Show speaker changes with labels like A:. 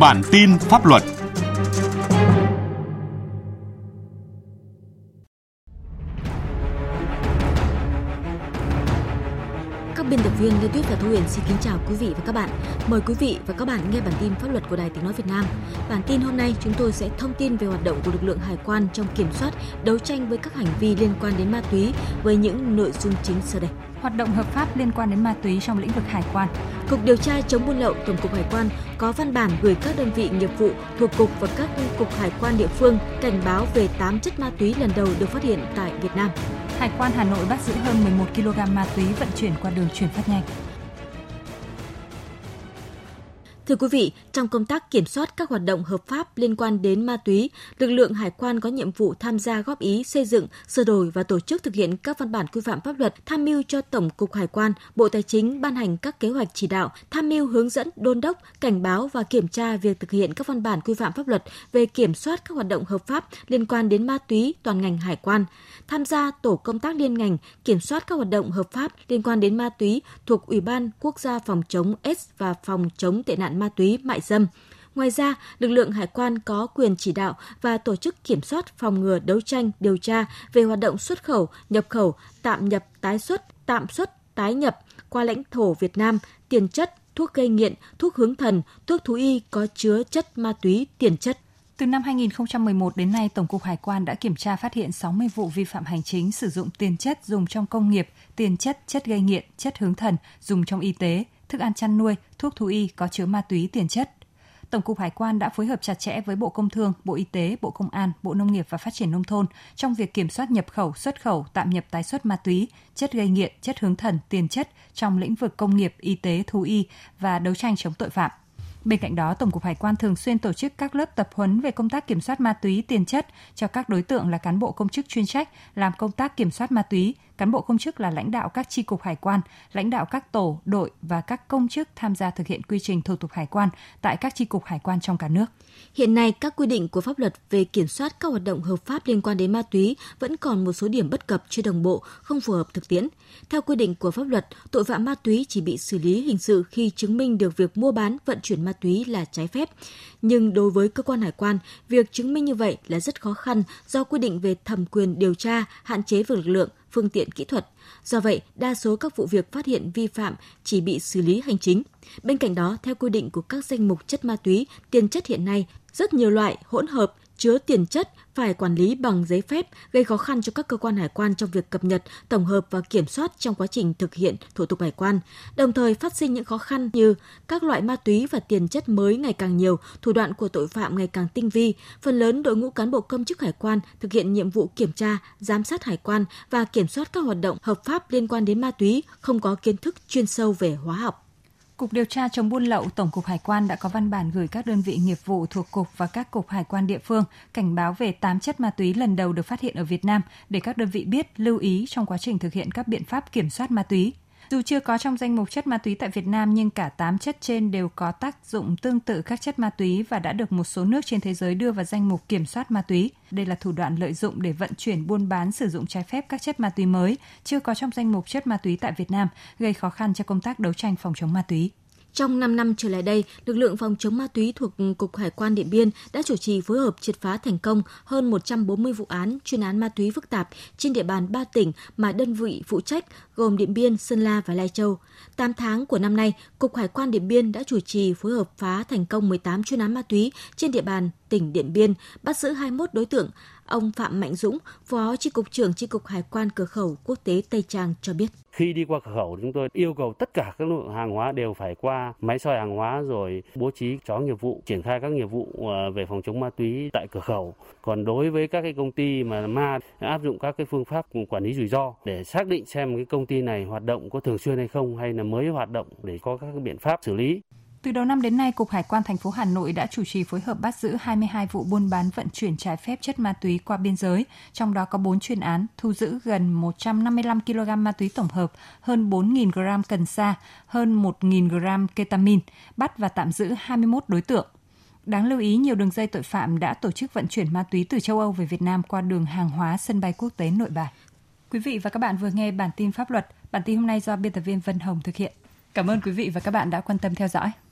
A: Bản tin pháp luật
B: Các biên tập viên Lê Tuyết và Thu Huyền xin kính chào quý vị và các bạn. Mời quý vị và các bạn nghe bản tin pháp luật của Đài Tiếng Nói Việt Nam. Bản tin hôm nay chúng tôi sẽ thông tin về hoạt động của lực lượng hải quan trong kiểm soát, đấu tranh với các hành vi liên quan đến ma túy với những nội dung chính sau đây
C: hoạt động hợp pháp liên quan đến ma túy trong lĩnh vực hải quan.
B: Cục điều tra chống buôn lậu Tổng cục Hải quan có văn bản gửi các đơn vị nghiệp vụ thuộc cục và các cục hải quan địa phương cảnh báo về 8 chất ma túy lần đầu được phát hiện tại Việt Nam.
C: Hải quan Hà Nội bắt giữ hơn 11 kg ma túy vận chuyển qua đường chuyển phát nhanh.
B: Thưa quý vị, trong công tác kiểm soát các hoạt động hợp pháp liên quan đến ma túy, lực lượng hải quan có nhiệm vụ tham gia góp ý xây dựng, sửa đổi và tổ chức thực hiện các văn bản quy phạm pháp luật, tham mưu cho Tổng cục Hải quan, Bộ Tài chính ban hành các kế hoạch chỉ đạo, tham mưu hướng dẫn, đôn đốc, cảnh báo và kiểm tra việc thực hiện các văn bản quy phạm pháp luật về kiểm soát các hoạt động hợp pháp liên quan đến ma túy toàn ngành hải quan, tham gia tổ công tác liên ngành kiểm soát các hoạt động hợp pháp liên quan đến ma túy thuộc Ủy ban Quốc gia phòng chống AIDS và phòng chống tệ nạn ma túy mại dâm. Ngoài ra, lực lượng hải quan có quyền chỉ đạo và tổ chức kiểm soát phòng ngừa đấu tranh, điều tra về hoạt động xuất khẩu, nhập khẩu, tạm nhập, tái xuất, tạm xuất, tái nhập qua lãnh thổ Việt Nam, tiền chất, thuốc gây nghiện, thuốc hướng thần, thuốc thú y có chứa chất ma túy, tiền chất.
C: Từ năm 2011 đến nay, Tổng cục Hải quan đã kiểm tra phát hiện 60 vụ vi phạm hành chính sử dụng tiền chất dùng trong công nghiệp, tiền chất, chất gây nghiện, chất hướng thần dùng trong y tế, thức ăn chăn nuôi, thuốc thú y có chứa ma túy tiền chất. Tổng cục Hải quan đã phối hợp chặt chẽ với Bộ Công Thương, Bộ Y tế, Bộ Công an, Bộ Nông nghiệp và Phát triển Nông thôn trong việc kiểm soát nhập khẩu, xuất khẩu, tạm nhập tái xuất ma túy, chất gây nghiện, chất hướng thần, tiền chất trong lĩnh vực công nghiệp, y tế, thú y và đấu tranh chống tội phạm. Bên cạnh đó, Tổng cục Hải quan thường xuyên tổ chức các lớp tập huấn về công tác kiểm soát ma túy tiền chất cho các đối tượng là cán bộ công chức chuyên trách làm công tác kiểm soát ma túy, cán bộ công chức là lãnh đạo các chi cục hải quan, lãnh đạo các tổ, đội và các công chức tham gia thực hiện quy trình thủ tục hải quan tại các chi cục hải quan trong cả nước.
B: Hiện nay, các quy định của pháp luật về kiểm soát các hoạt động hợp pháp liên quan đến ma túy vẫn còn một số điểm bất cập chưa đồng bộ, không phù hợp thực tiễn. Theo quy định của pháp luật, tội phạm ma túy chỉ bị xử lý hình sự khi chứng minh được việc mua bán, vận chuyển ma túy là trái phép. Nhưng đối với cơ quan hải quan, việc chứng minh như vậy là rất khó khăn do quy định về thẩm quyền điều tra, hạn chế về lực lượng, phương tiện kỹ thuật. Do vậy, đa số các vụ việc phát hiện vi phạm chỉ bị xử lý hành chính. Bên cạnh đó, theo quy định của các danh mục chất ma túy, tiền chất hiện nay, rất nhiều loại hỗn hợp chứa tiền chất phải quản lý bằng giấy phép, gây khó khăn cho các cơ quan hải quan trong việc cập nhật, tổng hợp và kiểm soát trong quá trình thực hiện thủ tục hải quan. Đồng thời phát sinh những khó khăn như các loại ma túy và tiền chất mới ngày càng nhiều, thủ đoạn của tội phạm ngày càng tinh vi. Phần lớn đội ngũ cán bộ công chức hải quan thực hiện nhiệm vụ kiểm tra, giám sát hải quan và kiểm soát các hoạt động hợp pháp liên quan đến ma túy, không có kiến thức chuyên sâu về hóa học.
C: Cục điều tra chống buôn lậu, Tổng cục Hải quan đã có văn bản gửi các đơn vị nghiệp vụ thuộc cục và các cục hải quan địa phương cảnh báo về 8 chất ma túy lần đầu được phát hiện ở Việt Nam để các đơn vị biết, lưu ý trong quá trình thực hiện các biện pháp kiểm soát ma túy. Dù chưa có trong danh mục chất ma túy tại Việt Nam nhưng cả 8 chất trên đều có tác dụng tương tự các chất ma túy và đã được một số nước trên thế giới đưa vào danh mục kiểm soát ma túy. Đây là thủ đoạn lợi dụng để vận chuyển buôn bán sử dụng trái phép các chất ma túy mới chưa có trong danh mục chất ma túy tại Việt Nam, gây khó khăn cho công tác đấu tranh phòng chống ma túy.
B: Trong 5 năm trở lại đây, lực lượng phòng chống ma túy thuộc Cục Hải quan Điện Biên đã chủ trì phối hợp triệt phá thành công hơn 140 vụ án chuyên án ma túy phức tạp trên địa bàn 3 tỉnh mà đơn vị phụ trách gồm Điện Biên, Sơn La và Lai Châu. 8 tháng của năm nay, Cục Hải quan Điện Biên đã chủ trì phối hợp phá thành công 18 chuyên án ma túy trên địa bàn tỉnh Điện Biên, bắt giữ 21 đối tượng. Ông Phạm Mạnh Dũng, Phó Chi cục trưởng Chi cục Hải quan cửa khẩu quốc tế Tây Trang cho biết.
D: Khi đi qua cửa khẩu chúng tôi yêu cầu tất cả các lượng hàng hóa đều phải qua máy soi hàng hóa rồi bố trí chó nghiệp vụ triển khai các nghiệp vụ ờ, về phòng chống ma túy tại cửa khẩu. Còn đối với các cái công ty mà ma áp dụng các cái phương pháp quản lý rủi ro để xác định xem cái công ty này hoạt động có thường xuyên hay không hay là mới hoạt động để có các biện pháp xử lý.
C: Từ đầu năm đến nay, Cục Hải quan thành phố Hà Nội đã chủ trì phối hợp bắt giữ 22 vụ buôn bán vận chuyển trái phép chất ma túy qua biên giới, trong đó có 4 chuyên án, thu giữ gần 155 kg ma túy tổng hợp, hơn 4.000 g cần sa, hơn 1.000 g ketamin, bắt và tạm giữ 21 đối tượng. Đáng lưu ý, nhiều đường dây tội phạm đã tổ chức vận chuyển ma túy từ châu Âu về Việt Nam qua đường hàng hóa sân bay quốc tế Nội Bài. Quý vị và các bạn vừa nghe bản tin pháp luật. Bản tin hôm nay do biên tập viên Vân Hồng thực hiện. Cảm ơn quý vị và các bạn đã quan tâm theo dõi.